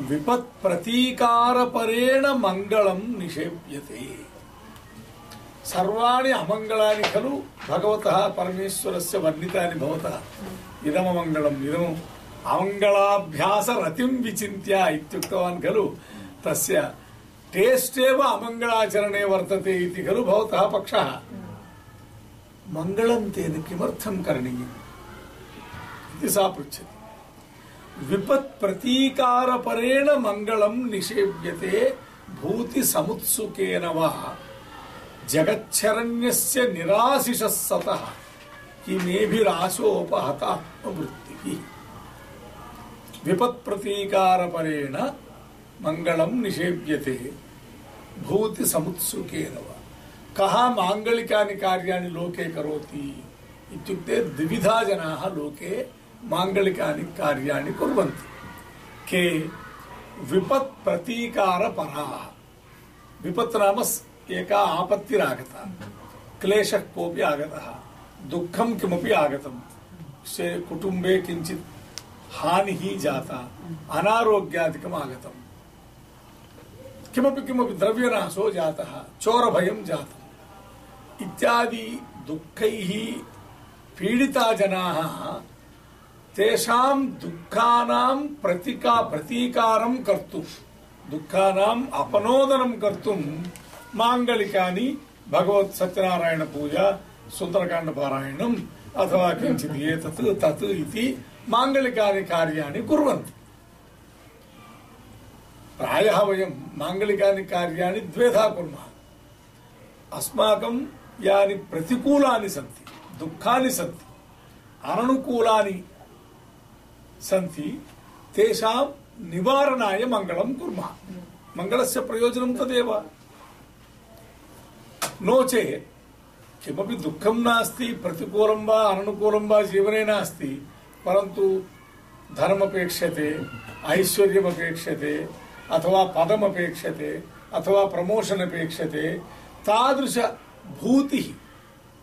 विपत् प्रतीकार परेण मंगलम निषेव्यते सर्वाणि अमङ्गलानि खलु भगवतः परमेश्वरस्य वर्णितानि भवतः इदममङ्गलम् इदम् अमङ्गलाभ्यासरतिं विचिन्त्य इत्युक्तवान् खलु तस्य टेस्ट् एव अमङ्गलाचरणे वर्तते इति खलु भवतः पक्षः मङ्गलं तेन किमर्थं करणीयम् इति सा पृच्छति विपत् प्रतीकार परेण मंगलम निषेव्यते भूति समुत्सुकेन वा जगच्छरण्यस्य निराशिषः सतः, किमेभिराशोपहतात्मवृत्तिः। विपत् प्रतीकार परेण मंगलम निषेव्यते भूति समुत्सुकेन वा कः माङ्गलिकानि कार्याणि लोके करोति? इत्युक्ते द्विविधा जनाः लोके माङ्गलिकानि कुर्वन्ति। के विपत् प्रतीकार पराः विपत् नाम एका आपत्तिरागता। क्लेशः कोऽपि आगतः। दुःखं किमपि आगतं। से कुटुम्बे किञ्चित् हानिः जाता। अनारोग्यादिकम् आगतम् किमपि किमपि द्रव्यनाशो जातः। चोरभयं जातम्। इत्यादि दुःखैः पीडिता जनाः तेषां दुःखानां प्रतिका, प्रतीकारं कर्तुं, दुःखानाम् अपनोदनं कर्तुं माङ्गलिकानि अथवा किञ्चित् एतत्, तत् इति माङ्गलिकानि कार्याणि कुर्वन्ति। प्रायः वयं माङ्गलिकानि कार्याणि द्वेधा कुर्मः। अस्माकं यानि प्रतिकूलानि सन्ति, दुःखानि सन्ति, अननुकूलानि सन्ति तेषां निवारणाय मङ्गलं कुर्मः मङ्गलस्य प्रयोजनं तदेव नो चेत् किमपि दुःखं नास्ति प्रतिकूलं वा अननुकूलं वा जीवने नास्ति परन्तु धनमपेक्ष्यते ऐश्वर्यमपेक्ष्यते अथवा पदमपेक्ष्यते अथवा प्रमोशन् अपेक्ष्यते तादृशभूतिः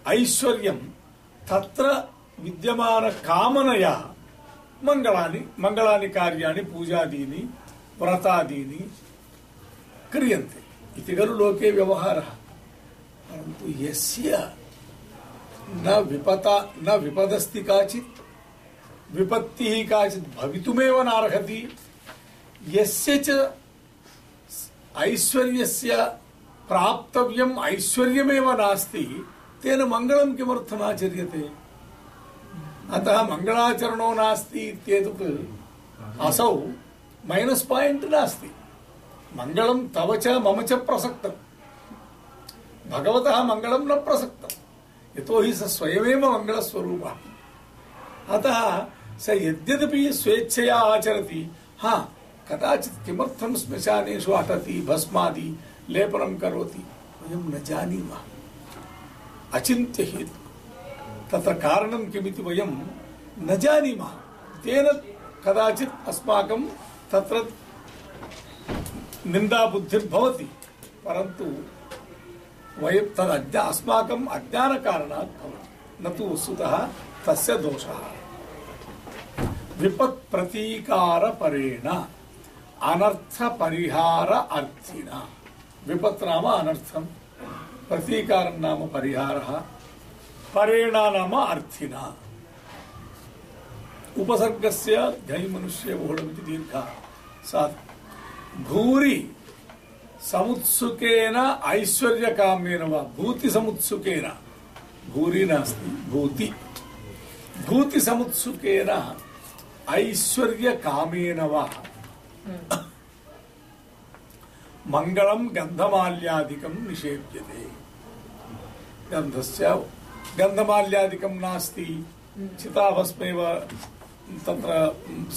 ऐश्वर्यं तत्र विद्यमानकामनया कार्याणि पूजादीनि व्रतादीनि क्रियन्ते इति खलु लोके व्यवहारः परन्तु यस्य न विपता न विपदस्ति काचित् विपत्तिः काचित् भवितुमेव नार्हति यस्य च ऐश्वर्यस्य प्राप्तव्यम् ऐश्वर्यमेव नास्ति तेन मङ्गलं किमर्थमाचर्यते अतः मङ्गलाचरणो नास्ति इत्येतत् असौ मैनस् पायिण्ट् नास्ति। मङ्गलं तव च मम च प्रसक्तम्। भगवतः मङ्गलं न प्रसक्तम्। यतोहि स स्वयमेव मङ्गलस्वरूपः अतः स यद्यदपि स्वेच्छया आचरति, हा, कदाचित् किमर्थं श्मशानेषु अटति, भस्मादि लेपनं करोति, वयं न जानीमः। अचिन्त्य हेतु तत्र कारणं किमिति वयं न जानीमः। तेन कदाचित् अस्माकं तत्र निन्दाबुद्धिर्भवति। परन्तु वयं तद् अज्ञा, अस्माकम् अज्ञानकारणात् भवति। न तु वस्तुतः तस्य दोषः। विपत् प्रतीकार परेण अनर्थ परिहार अर्थिना। विपत् नाम अनर्थम प्रतीकार नाम परिहारः। परेण नाम अर्थिना उपसर्गस्य घञ् मनुष्य बहुलमिति दीर्घः। सा भूरि समुत्सुकेन ऐश्वर्यकाम्येन वा भूति समुत्सुकेन। भूरि नास्ति, भूति। भूति समुत्सुकेन ऐश्वर्यकामेन वा। मङ्गलं गन्धमाल्यादिकं निषेव्यते गन्धस्य गन्धमाल्यादिकं नास्ति। चिताभस्मेव तत्र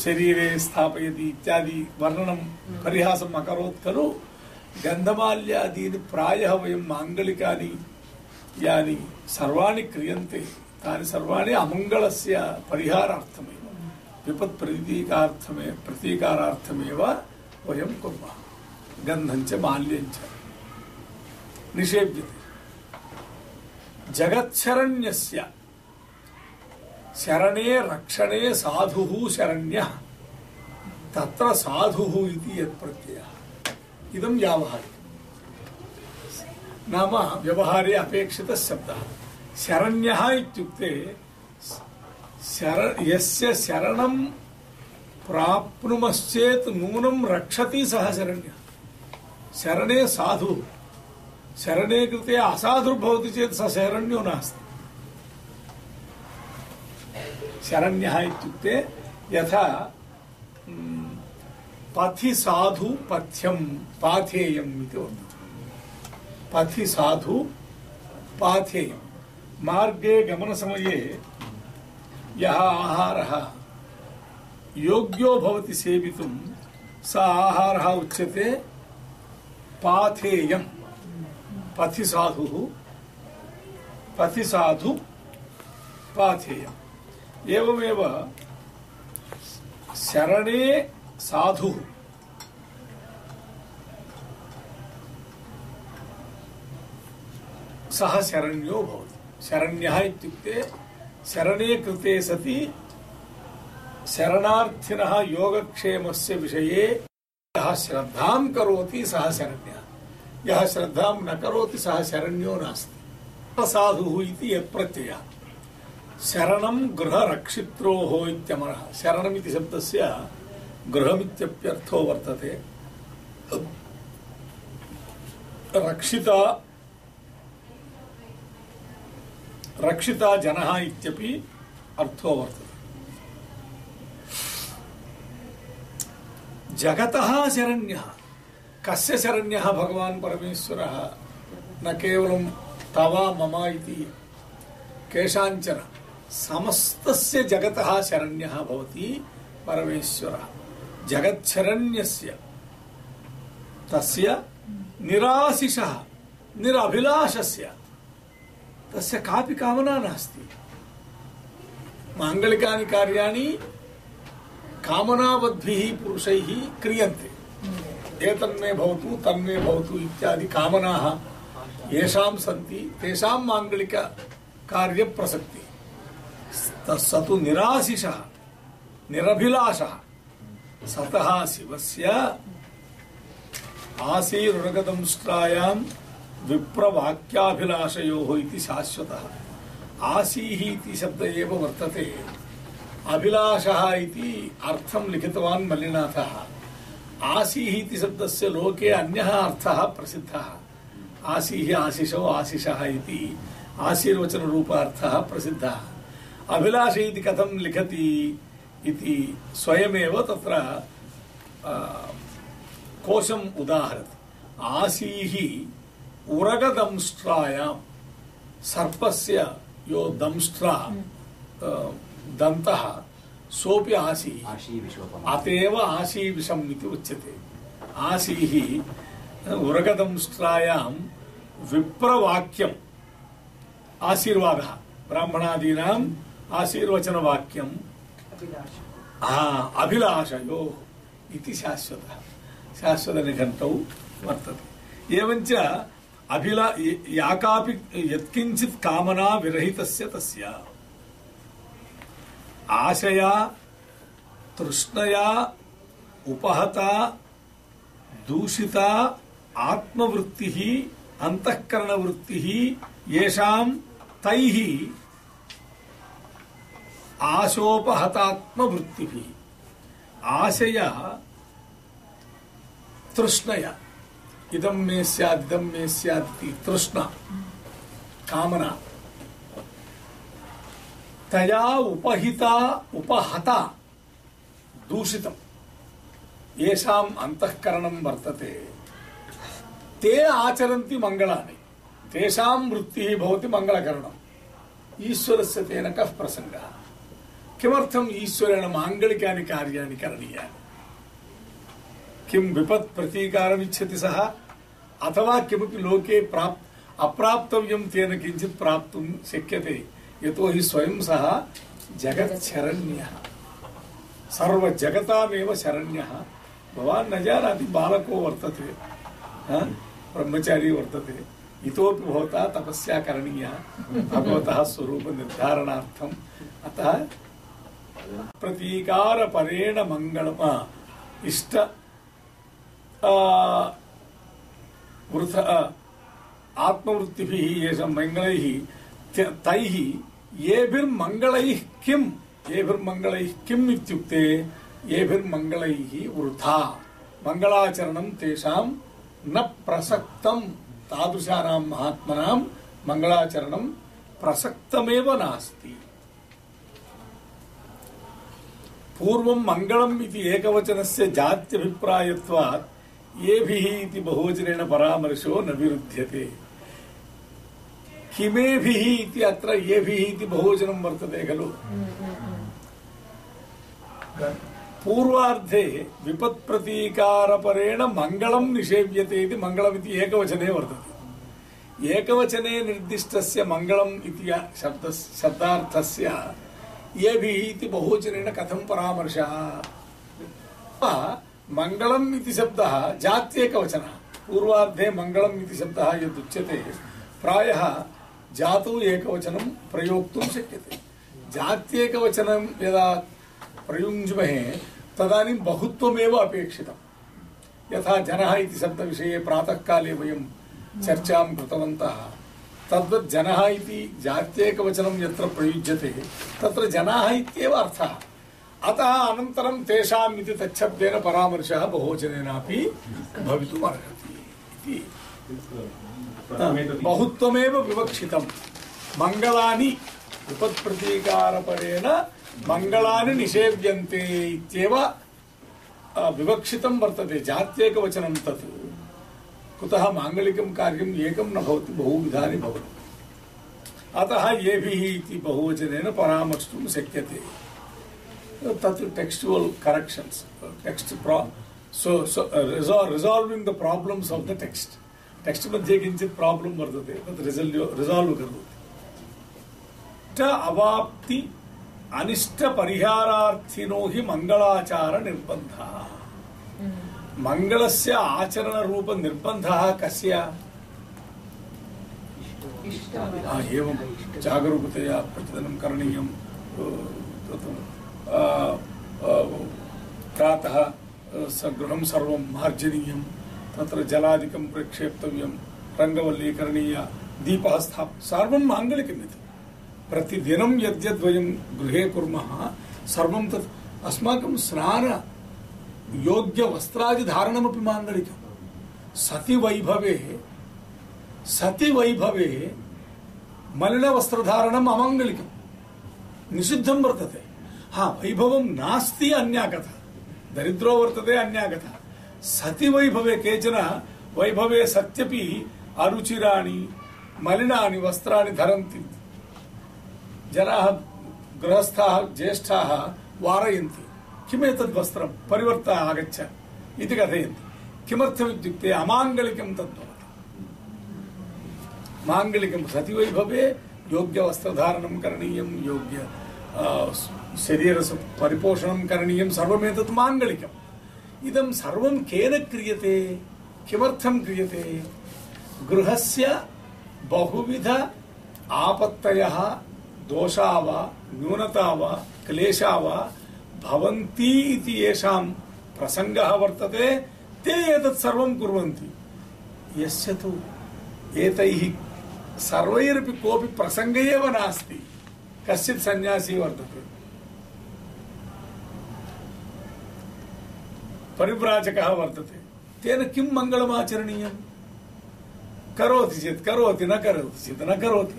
शरीरे स्थापयति इत्यादि वर्णनं परिहासम् अकरोत् खलु। गन्धमाल्यादीनि प्रायः वयं माङ्गलिकानि यानि सर्वाणि क्रियन्ते तानि सर्वाणि अमङ्गलस्य परिहारार्थमेव विपत्प्रतीकार्थमे प्रतीकारार्थमेव वयं कुर्मः। गन्धञ्च माल्यञ्च निषेव्यते जगच्छरण्यस्य। शरणे रक्षणे साधुः शरण्यः। तत्र साधुः इति यत् प्रत्ययः। इदं व्यावहारिकम्। नाम व्यवहारे अपेक्षितः शब्दः। शरण्यः इत्युक्ते शर, यस्य शरणं प्राप्नुमश्चेत् नूनं रक्षति सः शरण्यः। शरणे साधु। शरणे कृते असाधुर्भवति चेत् स शरण्यो नास्ति। शरण्यः इत्युक्ते यथा पथि साधु पथ्यं पाथेयम् इति वर्तते। पथि साधु पाथेयं मार्गे गमनसमये यः आहारः योग्यो भवति सेवितुं, स आहारः उच्यते पाथेयं पथि साधु पथि साधु पाथेयम्। एवमेव शरणे साधुः। सः शरण्यो भवति। शरण्यः इत्युक्ते शरणे कृते सति शरणार्थिनः योगक्षेमस्य विषये यः श्रद्धां करोति सः शरण्यः। यः श्रद्धां न करोति सः शरण्यो नास्ति। साधुः इति यत्प्रत्ययः शरणं गृहरक्षित्रोः इत्यमरः शरणमिति शब्दस्य गृहमित्यप्यर्थो वर्तते। रक्षिता रक्षिता जनः इत्यपि अर्थो वर्तते। जगतः शरण्यः। कस्य शरण्यः भगवान् परमेश्वरः? न केवलं तव मम इति। केषाञ्चन समस्तस्य जगतः शरण्यः भवति परमेश्वरः। जगच्छरण्यस्य तस्य निराशिषः, निरभिलाषस्य तस्य कापि कामना नास्ति। माङ्गलिकानि कार्याणि कामनावद्भिः पुरुषैः क्रियन्ते। एतन्मे भवतु, तन्मे भवतु इत्यादि कामनाः येषां सन्ति, तेषां माङ्गलिककार्यप्रसक्तिः स तु निराशिषः, निरभिलाषः। सतः शिवस्य आसीरुरगदंष्ट्रायां विप्रवाक्याभिलाषयोः इति शाश्वतः। आसीः इति शब्द एव वर्तते। अभिलाषः इति अर्थं लिखितवान् मल्लिनाथः। आसीः इति शब्दस्य लोके अन्यः अर्थः प्रसिद्धः। आसीः आशिषौ आशिषः इति आशीर्वचनरूप अर्थः प्रसिद्धः। अभिलाष इति कथं लिखति इति स्वयमेव तत्र कोशम् उदाहरति। आसीः उरगदंष्ट्रायां, सर्पस्य यो दंष्ट्रा दन्तः। सोऽपि आसीः आशी विश्वपम अतएव आशीविषम् इति उच्यते आसीः उरगदंष्ट्रायां विप्रवाक्यम् आशीर्वादः ब्राह्मणादीनाम् आशीर्वचनवाक्यम् आ, अभिलाषयोः इति शाश्वतः शाश्वतनिघण्टौ वर्तते एवञ्च अभिला या कापि यत्किञ्चित् कामना विरहितस्य आशया, तृष्णया, उपहता, दूषिता, आत्मवृत्तिः अन्तःकरणवृत्तिः येषां तैः आशोपहतात्मवृत्तिभिः आशया, तृष्णया। इदं मे स्यात् इदं मे स्यात् इति तृष्णा। कामना। तया उपहिता उपहता। दूषितं येषाम् अन्तःकरणं वर्तते। ते आचरन्ति मङ्गलानि तेषां वृत्तिः भवति मङ्गलकरणम् ईश्वरस्य तेन कः प्रसङ्गः? किमर्थम् ईश्वरेण माङ्गलिकानि कार्याणि करणीयानि? किं विपत् प्रतीकारमिच्छति सः? अथवा किमपि लोके प्राप् अप्राप्तव्यं तेन किञ्चित् प्राप्तुं शक्यते? यतोहि स्वयं सः जगच्छरण्यः सर्वजगतामेव शरण्यः। भवान् न जानाति बालको वर्तते? ब्रह्मचारी वर्तते। इतोपि भवता तपस्या करणीया। भगवतः स्वरूपनिर्धारणार्थम्। अतः प्रतीकारपरेण मङ्गलम्। इष्ट वृथ आत्मवृत्तिभिः, येषां मङ्गलैः तैः येभिर्मङ्गलैः किम् येभिर्मङ्गलैः किम् इत्युक्ते येभिर्मङ्गलैः वृथा न प्रसक्तं तादृशानां महात्मनां मङ्गलाचरणं प्रसक्तमेव नास्ति एकवचनस्य जात्यभिप्रायत्वात् येभिः इति बहुवचनेन परामर्शो न विरुध्यते किमेभिः इति अत्र येभिः इति बहुवचनं वर्तते खलु। पूर्वार्धे विपत्प्रतीकारपरेण मङ्गलं निषेव्यते इति मङ्गलमिति एकवचने वर्तते। एकवचने निर्दिष्टस्य मङ्गलम् इति शब्द, शब्दार्थस्य येभिः इति बहुवचनेन कथं परामर्शः? मङ्गलम् इति शब्दः जात्येकवचनः। पूर्वार्धे मङ्गलम् इति शब्दः यदुच्यते। प्रायः जातौ एकवचनं प्रयोक्तुं शक्यते। जात्येकवचनं यदा प्रयुञ्ज्महे, तदानीं बहुत्वमेव अपेक्षितम्। यथा जनः इति शब्दविषये प्रातःकाले वयं चर्चां कृतवन्तः, तद्वत् जनः इति जात्येकवचनं यत्र प्रयुज्यते, तत्र जनाः इत्येव अर्थः। अतः अनन्तरं तेषाम् इति तच्छब्देन परामर्शः बहुवचनेनापि इति। बहुत्वमेव विवक्षितम्। मङ्गलानि विपत्प्रतीकारपरेण मङ्गलानि निषेव्यन्ते इत्येव विवक्षितं वर्तते। जात्येकवचनं तत्। कुतः माङ्गलिकं कार्यम् एकं न भवति बहुविधानि भवन्ति अतः येभिः इति बहुवचनेन परामर्ष्टुं शक्यते। तत् textual corrections text so uh, resolve, resolving the problems of the text text मध्ये किञ्चित् प्राब्लम् वर्तते तत् रिसाल्व् करोति ट अवाप्ति अनिष्टपरिहारार्थिनो हि मङ्गलाचारनिर्बन्धः मङ्गलस्य आचरणरूपनिर्बन्धः कस्य एवं जागरूकतया प्रतिदिनं करणीयं प्रातः गृहं सर्वं मार्जनीयं तत्र जलादिकं प्रक्षेप्तव्यं। रङ्गवल्ली करणीया दीपः स्थाप सर्वं माङ्गलिकम् इति प्रतिदिनं यद्यद् वयं गृहे कुर्मः, सर्वं तत् अस्माकं स्नान योग्यवस्त्रादिधारणमपि माङ्गलिकं सति वैभवे सति वैभवे मलिनवस्त्रधारणम् अमाङ्गलिकं निषिद्धं वर्तते। हा, वैभवं नास्ति अन्या कथा दरिद्रो वर्तते अन्या कथा सति वैभवे केचन, वैभवे सत्यपि अरुचिराणि, मलिनानि वस्त्राणि धरन्ति। जनाः गृहस्थाः, ज्येष्ठाः वारयन्ति। किमेतद् वस्त्रं? परिवर्त आगच्छ इति कथयन्ति। किमर्थमित्युक्ते अमाङ्गलिकं तद्भवति माङ्गलिकं सतिवैभवे योग्यवस्त्रधारणं करणीयं, योग्य शरीरस्य परिपोषणं करणीयं, सर्वमेतत् माङ्गलिकम्। इदं सर्वं केन क्रियते? किमर्थं क्रियते? गृहस्य बहुविध आपत्तयः, दोषा वा, न्यूनता वा, क्लेशा वा भवन्ति इति येषां प्रसङ्गः वर्तते, ते एतत् सर्वं कुर्वन्ति। यस्य तु एतैः सर्वैरपि कोऽपि प्रसङ्ग एव नास्ति। कश्चित् सन्न्यासी वर्तते। परिव्राजकः वर्तते। तेन किं मङ्गलमाचरणीयं करोति चेत् करोति, न करोति चेत् न करोति।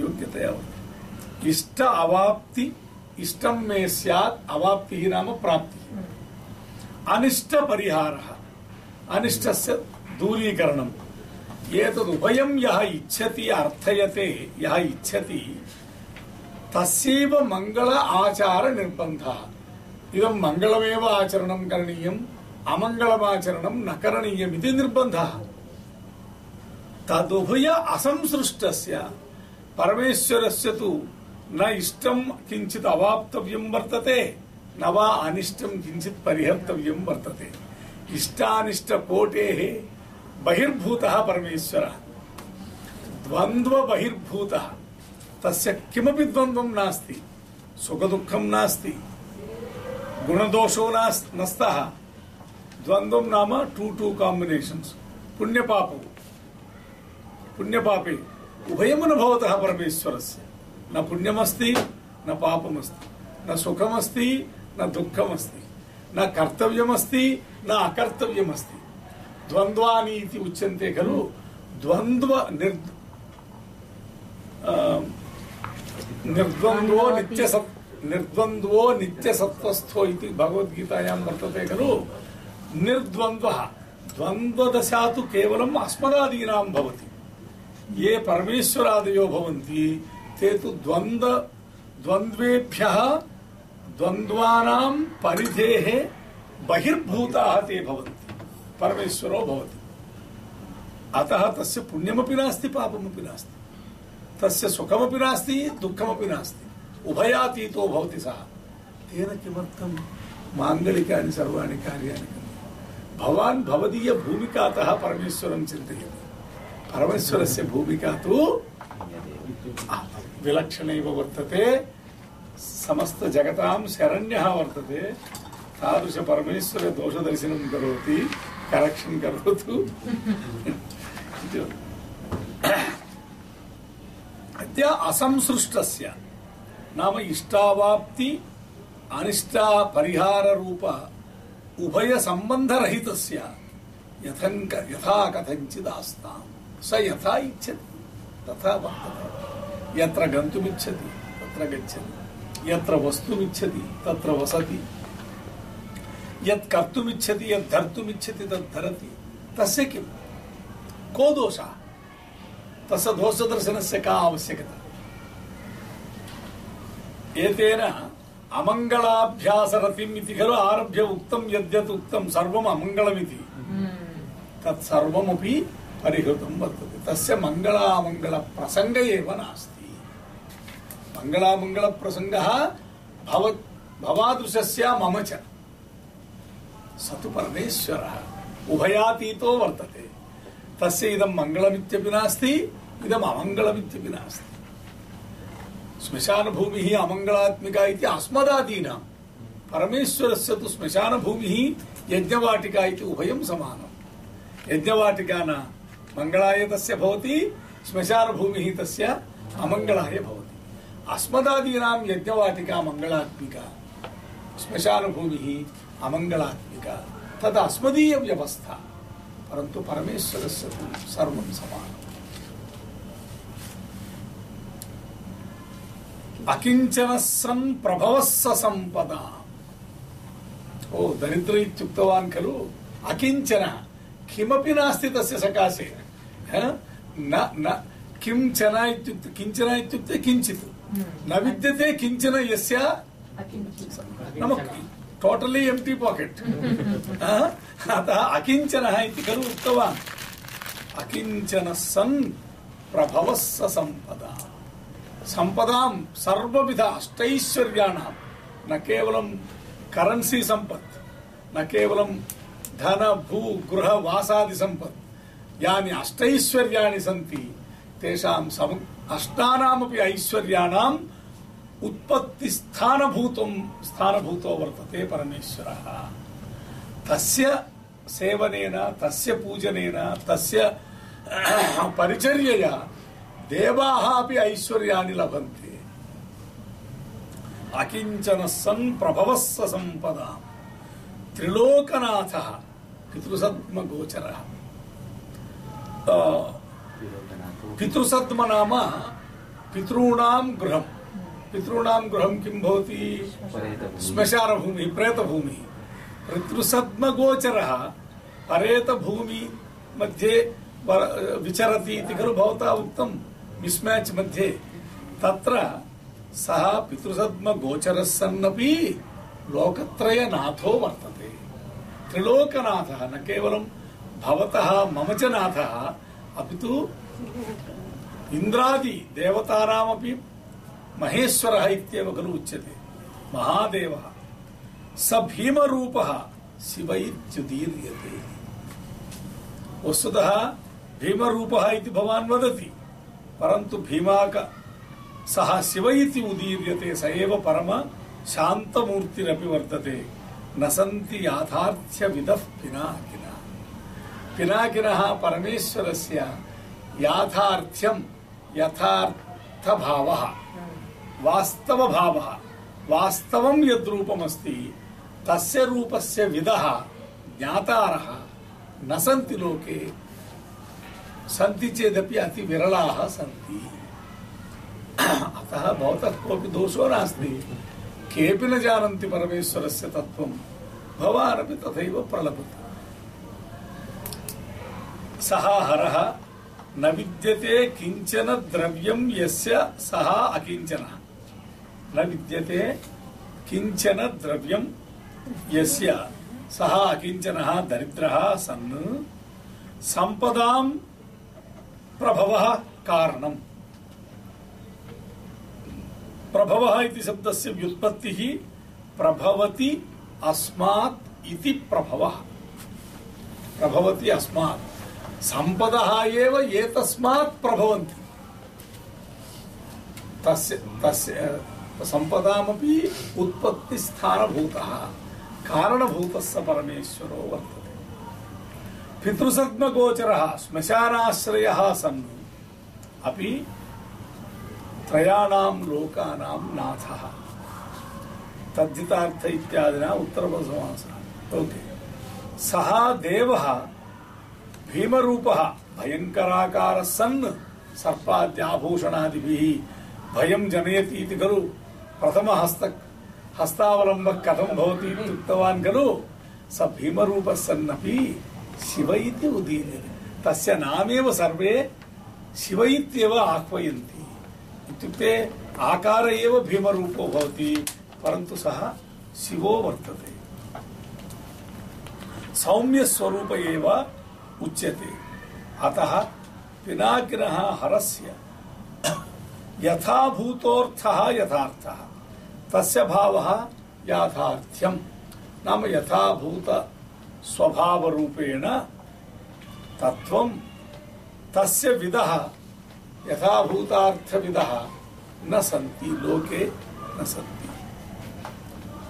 योग्यतया वर्तते। इष्ट अवाप्ति, इष्टं मे स्यात्, अवाप्तिः नाम प्राप्तिः। अनिष्ट परिहारः, अनिष्टस्य दूरीकरणम्। एतदुभयं यः इच्छति, अर्थयते, यः इच्छति, तस्यैव मङ्गल आचार निर्बन्धः। इदं मङ्गलमेव आचरणं करणीयम् अमङ्गलमाचरणं न करणीयम् इति निर्बन्धः। तदुभय असंसृष्टस्य परमेश्वरस्य तु न इष्टं किञ्चित् अवाप्तव्यं वर्तते, न वा अनिष्टं किञ्चित् परिहर्तव्यं वर्तते। इष्टानिष्टकोटेः बहिर्भूतः परमेश्वरः। द्वन्द्वबहिर्भूतः। तस्य किमपि द्वन्द्वं नास्ति, सुखदुःखं नास्ति। गुणदोषो नास्- न नाम टु टु काम्बिनेशन्स् पुण्यपापौ। पुण्यपापे। उभयं न भवतः परमेश्वरस्य। न पुण्यमस्ति न पापमस्ति। न सुखमस्ति न दुःखमस्ति। न कर्तव्यमस्ति न अकर्तव्यमस्ति। द्वन्द्वानि इति उच्यन्ते खलु। द्वन्द्व निर् आ, निर्द्वन्द्वो नित्यसत् निर्द्वन्द्वो नित्यसत्त्वस्थो इति भगवद्गीतायां वर्तते खलु? निर्द्वन्द्वः। द्वन्द्वदशा तु केवलम् अस्मदादीनां भवति। ये परमेश्वरादयो भवन्ति, ते तु द्वन्द्व, द्वन्द्वेभ्यः द्वन्द्वानां परिधेः बहिर्भूताः ते भवन्ति। परमेश्वरो भवति। अतः तस्य पुण्यमपि नास्ति, पापमपि नास्ति। तस्य सुखमपि नास्ति, दुःखमपि नास्ति। उभयातीतो भवति सः। तेन किमर्थं माङ्गलिकानि सर्वाणि कार्याणि भवान् भवदीयभूमिकातः परमेश्वरं चिन्तयति। परमेश्वरस्य भूमिका तु विलक्षणैव वर्तते। समस्तजगतां शरण्यः वर्तते। तादृशपरमेश्वरदोषदर्शनं करोति करेक्षन् करोतु। अद्य असंसृष्टस्य नाम इष्टावाप्ति अनिष्टा परिहार रूप उभय संबंधरहितस्य यथंक यथा कथंचित् आस्ताम् स यथा इच्छति तथा वर्तते यत्र गन्तुमिच्छति तत्र गच्छति यत्र वस्तुमिच्छति तत्र वसति यत् कर्तुमिच्छति यत् धर्तुमिच्छति तत् धरति तस्य किम् को दोषः तस्य दोषदर्शनस्य का आवश्यकता एतेन अमङ्गलाभ्यासरतिम् इति खलु आरभ्य उक्तं यद्यत् उक्तं सर्वम् अमङ्गलमिति तत् सर्वमपि परिहृतं वर्तते। तस्य मङ्गलामङ्गलप्रसङ्ग एव नास्ति। मङ्गलामङ्गलप्रसङ्गः भव भवादृशस्य मम च। स तु परमेश्वरः। उभयातीतो वर्तते। तस्य इदं मङ्गलमित्यपि नास्ति इदम् अमङ्गलमित्यपि नास्ति। श्मशानभूमिः अमङ्गलात्मिका इति अस्मदादीनां। परमेश्वरस्य तु श्मशानभूमिः यज्ञवाटिका इति उभयं समानम्। यज्ञवाटिका न मङ्गलाय तस्य भवति श्मशानभूमिः तस्य अमङ्गलाय भवति। अस्मदादीनां यज्ञवाटिका मङ्गलात्मिका श्मशानभूमिः अमङ्गलात्मिका। तद् अस्मदीयव्यवस्था परन्तु परमेश्वरस्य तु सर्वं समानम्। अकिञ्चनः सन् प्रभवः स सम्पदा ओ दरिद्र इत्युक्तवान् खलु अकिञ्चनः किमपि नास्ति तस्य सकाशे ह? न न किंचन इत्युक्ते किंचन इत्युक्ते किञ्चित् न विद्यते किंचन यस्य नाम टोटली एम्प्टी पाकेट् अतः अकिञ्चनः इति खलु उक्तवान् सम्पदां सर्वविध अष्टैश्वर्याणां। न केवलं करेन्सी सम्पत् न केवलं धन, भू, गृह, वासादि सम्पत् यानि अष्टैश्वर्याणि सन्ति, तेषां सम अष्टानामपि ऐश्वर्याणाम् उत्पत्तिस्थानभूतं स्थानभूतो वर्तते परमेश्वरः। तस्य सेवनेन, तस्य पूजनेन, तस्य परिचर्यया देवाः अपि ऐश्वर्याणि लभन्ते। अकिञ्चनः सन् प्रभवः स सम्पदा। त्रिलोकनाथः, पितृसद्मगोचरः। पितृसद्म नाम पितॄणां गृहं पितॄणां गृहं किं भवति? श्मशानभूमिः प्रेतभूमिः। पितृसद्मगोचरः परेतभूमि मध्ये विचरति इति खलु मिस्म्याच् मध्ये तत्र सः पितृसद्मगोचरः सन्नपि लोकत्रयनाथो वर्तते। त्रिलोकनाथः न केवलं भवतः मम च नाथः, अपि तु इन्द्रादि देवतानामपि महेश्वरः इत्येव खलु उच्यते। महादेवः स भीमरूपः शिव वस्तुतः भीमरूपः इति भवान् वदति। परन्तु भीमाक सः शिव इति उदीर्यते, स एव परम शान्तमूर्तिरपि वर्तते। न सन्ति याथार्थ्यविदः पिनाकिनः। पिनाकिनः परमेश्वरस्य याथार्थ्यं यथार्थभावः। वास्तवभावः, वास्तवं यद्रूपमस्ति, तस्य रूपस्य विदः ज्ञातारः। न सन्ति लोके सन्ति चेदपि अति विरलाः सन्ति। अतः भवतः कोऽपि दोषो नास्ति। केऽपि न जानन्ति परमेश्वरस्य तत्त्वं। भवानपि तथैव प्रलभते। सः हरः न विद्यते किंचन द्रव्यं यस्य सः अकिञ्चनः। न विद्यते किंचन द्रव्यं यस्य सः अकिञ्चनः, दरिद्रः, सन्। सम्पदां प्रभवः कारणम्। प्रभवः इति शब्दस्य व्युत्पत्तिः प्रभवति अस्मात् इति प्रभवः। प्रभवति अस्मात्। सम्पदः एव एतस्मात् प्रभवन्ति। तस्य तस्य उत्पत्तिस्थानभूतः। परमेश्वरो वर्तते। पितृसद्मगोचरः श्मशानाश्रयः सन् अपि त्रयाणां लोकानां नाथः। तद्धितार्थ इत्यादिना उत्तरपदसमासः ओके। सः देवः भीमरूपः भयङ्कराकारः सन् सर्पाद्याभूषणादिभिः भयं जनयति इति खलु। प्रथमहस्त, हस्तावलम्बः कथं भवति इति उक्तवान् खलु? स भीमरूपः सन्नपि शिव इति उदीर्यते तस्य नामेव सर्वे शिव इत्येव आह्वयन्ति। इत्युक्ते आकार एव भीमरूपो भवति, परन्तु सः शिवो वर्तते। सौम्यस्वरूप एव उच्यते। अतः पिनाकिनः हरस्य यथाभूतोऽर्थः यथार्थः। तस्य भावः याथार्थ्यम्। नाम यथाभूत स्वभावरूपेण तत्त्वं तस्य विदः, यथाभूतार्थविदः न सन्ति, लोके न सन्ति।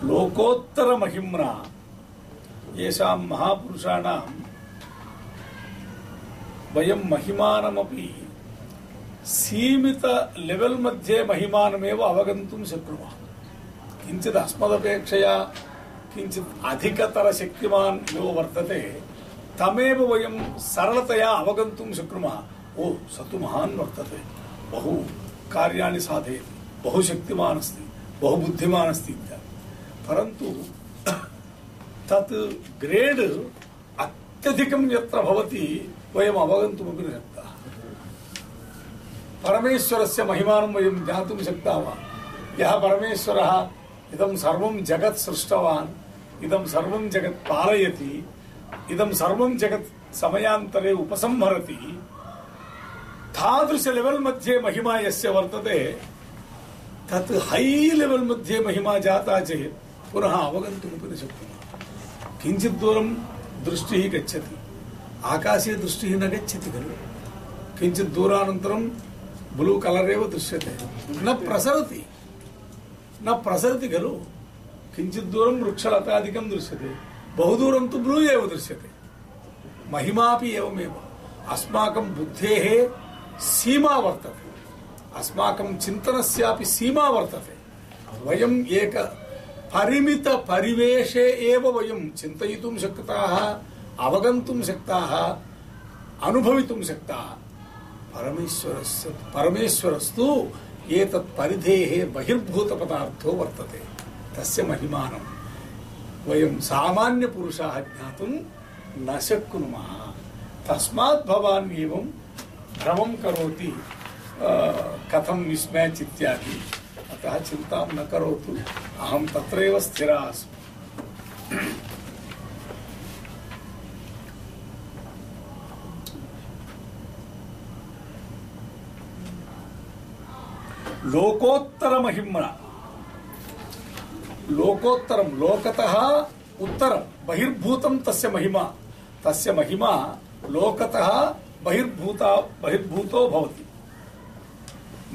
लोकोत्तरमहिम्ना, येषां महापुरुषाणां वयं महिमानमपि सीमित लेवल मध्ये महिमानमेव अवगन्तुं शक्नुमः। किञ्चित् अस्मदपेक्षया किञ्चित् अधिकतरशक्तिमान् यो वर्तते तमेव वयं सरलतया अवगन्तुं शक्नुमः। ओ स तु महान् वर्तते। बहु कार्याणि साधयति बहु शक्तिमान् अस्ति बहु बुद्धिमान् अस्ति इत्यादि परन्तु तत् ग्रेड् अत्यधिकं यत्र भवति वयम् अवगन्तुमपि न शक्ताः। परमेश्वरस्य महिमानं वयं ज्ञातुं शक्ताः यः परमेश्वरः इदं सर्वं जगत् सृष्टवान् इदं सर्वं जगत् पालयति इदं सर्वं जगत् समयान्तरे उपसंहरति तादृश लेवल् मध्ये महिमा यस्य वर्तते तत् है लेवल् मध्ये महिमा जाता चेत् पुनः अवगन्तुमपि न शक्नुमः किञ्चित् दूरं दृष्टिः गच्छति आकाशे दृष्टिः न गच्छति खलु किञ्चित् दूरानन्तरं ब्लू कलर एव दृश्यते न प्रसरति न प्रसरति खलु किञ्चित् दूरं वृक्षलतादिकं दृश्यते। बहुदूरं तु ब्लू एव दृश्यते। महिमापि एवमेव। अस्माकं बुद्धेः सीमा वर्तते। अस्माकं चिन्तनस्यापि सीमा वर्तते। वयम् एक परिमित परिवेशे एव वयं चिन्तयितुं शक्ताः, अवगन्तुं शक्ताः, अनुभवितुं शक्ताः। परमेश्वरस्य, परमेश्वरस्तु एतत् परिधेः बहिर्भूतपदार्थो वर्तते। तस्य महिमानं वयं सामान्यपुरुषाः ज्ञातुं न शक्नुमः तस्मात् भवान् एवं भ्रमं करोति कथं मिस्म्याच् इत्यादि अतः चिन्तां न करोतु अहं तत्रैव स्थिरा अस्मि लोकोत्तर लोकोत्तरं, लोकतः उत्तरं, बहिर्भूतं तस्य महिमा। तस्य महिमा लोकतः बहिर्भूता, बहिर्भूतो भवति।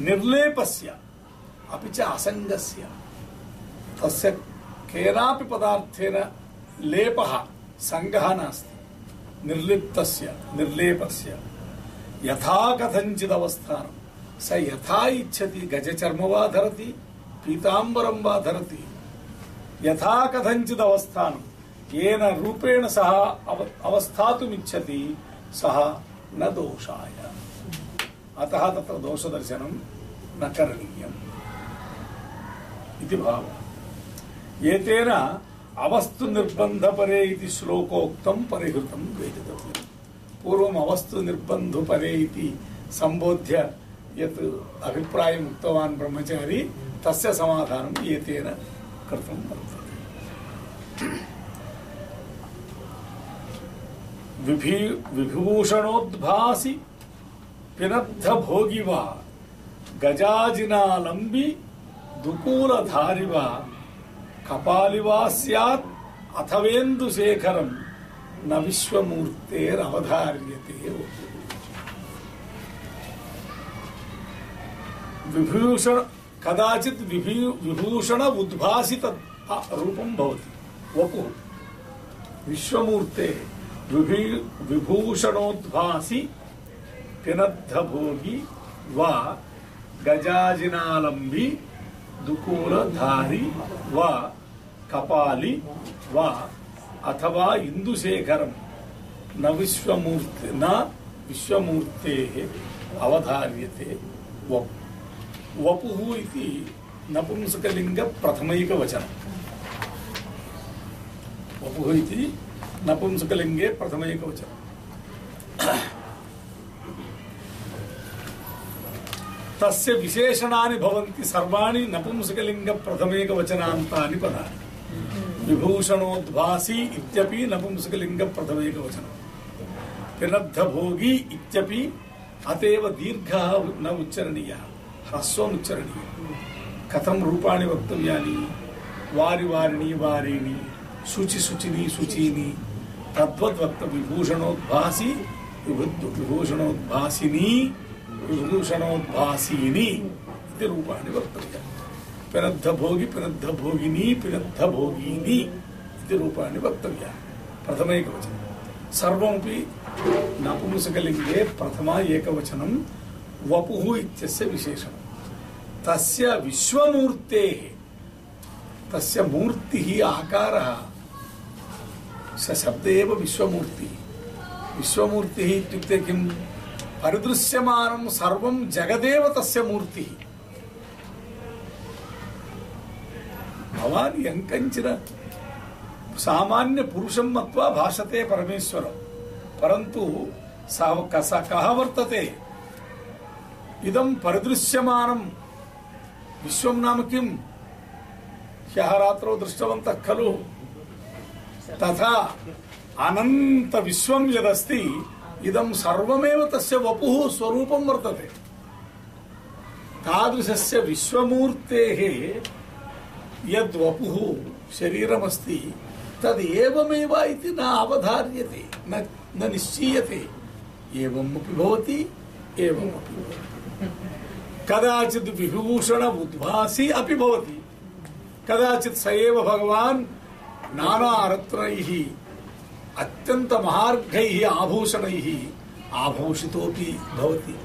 निर्लेपस्य, अपि च असङ्गस्य। तस्य केनापि पदार्थेन लेपः, सङ्गः नास्ति। निर्लिप्तस्य स यथा गजचर्म वा धरति, पीताम्बरं वा धरति। यथा कथञ्चिदवस्थानं येन रूपेण सः अव अवस्थातुमिच्छति सः न दोषाय अतः तत्र दोषदर्शनं न करणीयम् इति भावः एतेन अवस्तु निर्बन्धपरे इति श्लोकोक्तं परिहृतं वेदितव्यम् पूर्वम् अवस्तु निर्बन्धुपरे इति सम्बोध्य यत् अभिप्रायम् उक्तवान् ब्रह्मचारी तस्य समाधानम् एतेन कृतं वर्तते विभि, विभूषणोद्भासि, पिनद्ध भोगि वा गजाजिनालम्बि दुकूलधारि वा, कपालि वा स्यात् अथवेन्दुशेखरं न विश्वमूर्तेरवधार्यते विभूषण कदाचित् विभूषण उद्भासित रूपं भवति। वपुः। विश्वमूर्ते विभी विभूषणोद्भासि पिनद्धभोगी वा गजाजिनालम्बी, दुकूलधारी वा कपाली वा अथवा इंदुशेखरं न विश्वमूर्ति, न विश्वमूर्तेः अवधार्यते। वपु। वपुः इति नपुंसकलिङ्ग प्रथमैकवचनं। वपुः इति नपुंसकलिङ्गे प्रथमैकवचनं। तस्य विशेषणानि भवन्ति सर्वाणि नपुंसकलिङ्ग प्रथमैकवचनान्तानि पदानि। विभूषणोद्भासी इत्यपि नपुंसकलिङ्ग प्रथमैकवचनं। पिनद्धभोगी इत्यपि अतएव दीर्घः न उच्चरणीयः। హ్రస్వముచ్చరణ కథం రూపాన్ని వక్తవ్యాన్ని వారి వారిని వారిని శుచి శుచిని శుచిని. తద్వద్వక్త విభూషణోద్భాసి విభూషణోద్భాసిని విభూషణోద్భాసిని ఇది రూపాన్ని వక్తవ్యం. పినద్ధ భోగి పినద్ధ భోగిని పినద్ధ భోగిని ఇది రూపాన్ని వక్తవ్య. ప్రథమైకవచనం సర్వమపి నపుంసకలింగే ప్రథమ ఏకవచనం వపు ఇత్య విశేషం. तस्य विश्वमूर्तेः, तस्य मूर्तिः आकारः, स शब्द एव विश्वमूर्तिः। विश्वमूर्तिः इत्युक्ते किं? परिदृश्यमानं सर्वं जगदेव तस्य मूर्तिः। भवान् यं कञ्चन सामान्यपुरुषं मत्वा भाषते परमेश्वरं। परन्तु सः कः वर्तते? इदं परिदृश्यमानं विश्वं नाम किम्? ह्यः रात्रौ खलु। तथा अनन्त विश्वं यदस्ति, इदं सर्वमेव तस्य वपुः स्वरूपं वर्तते। तादृशस्य विश्वमूर्तेः यद् वपुः शरीरमस्ति तद् एवमेव इति न अवधार्यते, न न निश्चीयते। एवमपि भवति एवमपि भवति। कदाचित् विभूषण उद्भासी अपि भवति। कदाचित् स एव भगवान् नानारत्नैः, अत्यन्तमहार्घैः आभूषणैः आभूषितोऽपि भवति।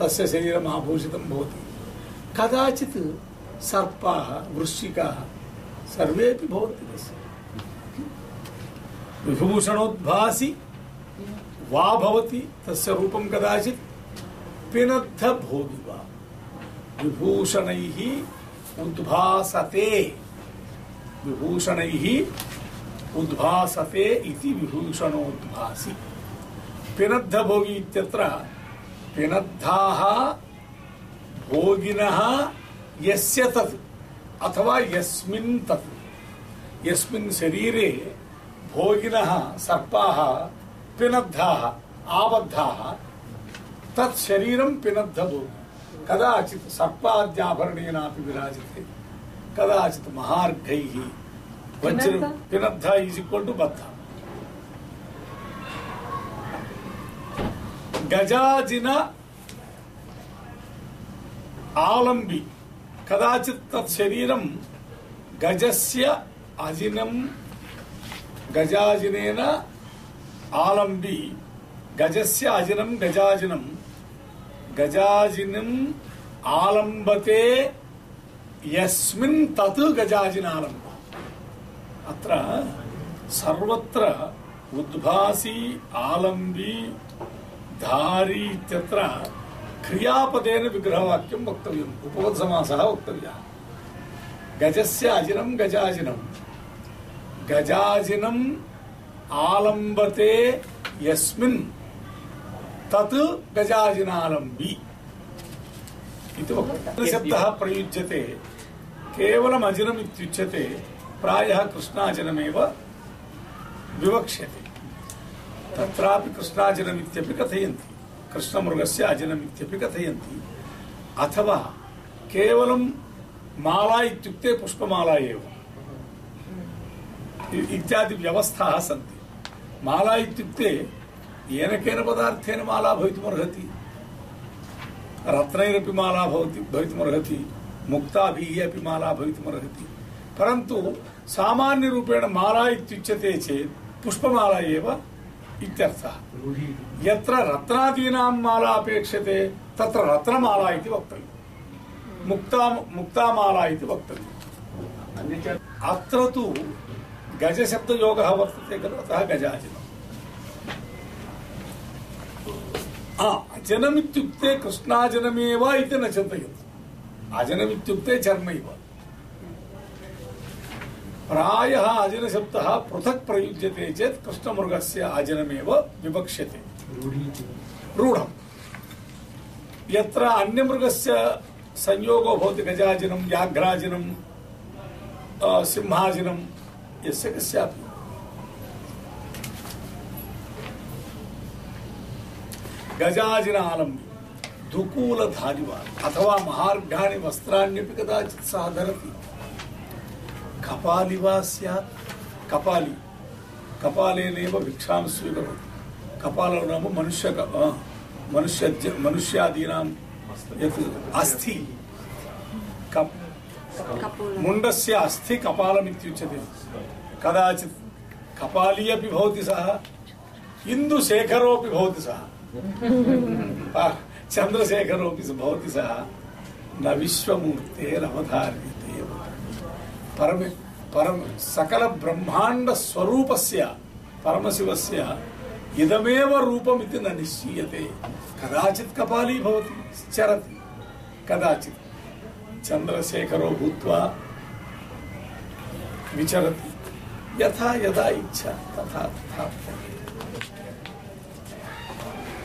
तस्य शरीरम् आभूषितं भवति। कदाचित् सर्पाः, वृश्चिकाः सर्वेपि भवन्ति तस्य। विभूषणोद्भासि, वा भवति तस्य रूपं कदाचित् पिनद्धभोगि वा विभूषणैः उद्भासते। विभूषणैः उद्भासते इति विभूषणोद्भासि। पिनद्धभोगी इत्यत्र पिनद्धाः भोगिनः यस्य तत्, अथवा यस्मिन् तत्। यस्मिन् शरीरे भोगिनः सर्पाः, पिनद्धाः, आबद्धाः, तत् शरीरं पिनद्धभोगी। कदाचित् सर्पाद्याभरणेनापि विराजते कदाचित् महार्घैः वज्र पिनद्ध? पिनद्ध इस् इक्वल् टु बद्ध गजाजिन आलम्बि कदाचित् तत् शरीरं गजस्य अजिनं गजाजिनेन आलम्बि गजस्य अजिनं गजाजिनं गजाजिनम् आलम्बते, यस्मिन् तत् गजाजिनालम्ब अत्र सर्वत्र उद्भासी, आलम्बी, धारी इत्यत्र क्रियापदेन विग्रहवाक्यं वक्तव्यम्। उपपदसमासः वक्तव्यः। गजस्य अजिनं गजाजिनं गजाजिनम् आलम्बते, यस्मिन् तत् गजाजिनालम्बी इति वक्तव्यः शब्दः प्रयुज्यते केवलम् अजिनम् इत्युच्यते प्रायः कृष्णाजनमेव विवक्ष्यते तत्रापि कृष्णाजनमित्यपि कथयन्ति कृष्णमृगस्य अजनमित्यपि कथयन्ति अथवा केवलं माला इत्युक्ते पुष्पमाला एव इ- इत्यादि व्यवस्थाः सन्ति माला इत्युक्ते येन केन पदार्थेन माला भवितुमर्हति रत्नैरपि माला भवति भवितुमर्हति मुक्ताभिः अपि माला भवितुमर्हति परन्तु सामान्यरूपेण माला इत्युच्यते चेत् पुष्पमाला एव इत्यर्थः यत्र रत्नादीनां माला अपेक्षते तत्र रत्नमाला इति वक्तव्यम् मुक्ता मुक्तामाला इति वक्तव्यम् अत्र तु गजशब्दयोगः वर्तते खलु अतः गजाजनम् आ, अजनमित्युक्ते कृष्णाजनमेव इति न चिन्तयतु। अजनमित्युक्ते चर्मैव। प्रायः अजनशब्दः पृथक् प्रयुज्यते चेत् कृष्णमृगस्य अजनमेव विवक्ष्यते। रूढम्। यत्र अन्यमृगस्य संयोगो भवति गजाजिनं, व्याघ्राजिनं सिंहाजिनं, यस्य कस्यापि। गजाजिनालम्बि दुकूलधारिवान् अथवा महार्घाणि वस्त्राण्यपि कदाचित् सः धरति कपालि वा स्यात् कपालि कपालेनैव भिक्षां स्वीकरोति कपालो नाम मनुष्य अ, मनुष्य मनुष्यादीनां यत् अस्थि कप् मुण्डस्य अस्थि कपालमित्युच्यते कदाचित् कपाली अपि भवति सः चन्द्रशेखरोऽपि स- भवति सः न विश्वमूर्तेरवधार्यते परम परम, सकल ब्रह्मांड स्वरूपस्य, परमशिवस्य, इदमेव रूपमिति न निश्चीयते। कदाचित् कपाली भवति, चरति। कदाचित् चन्द्रशेखरो भूत्वा विचरति। यथा, यदा इच्छा तथा।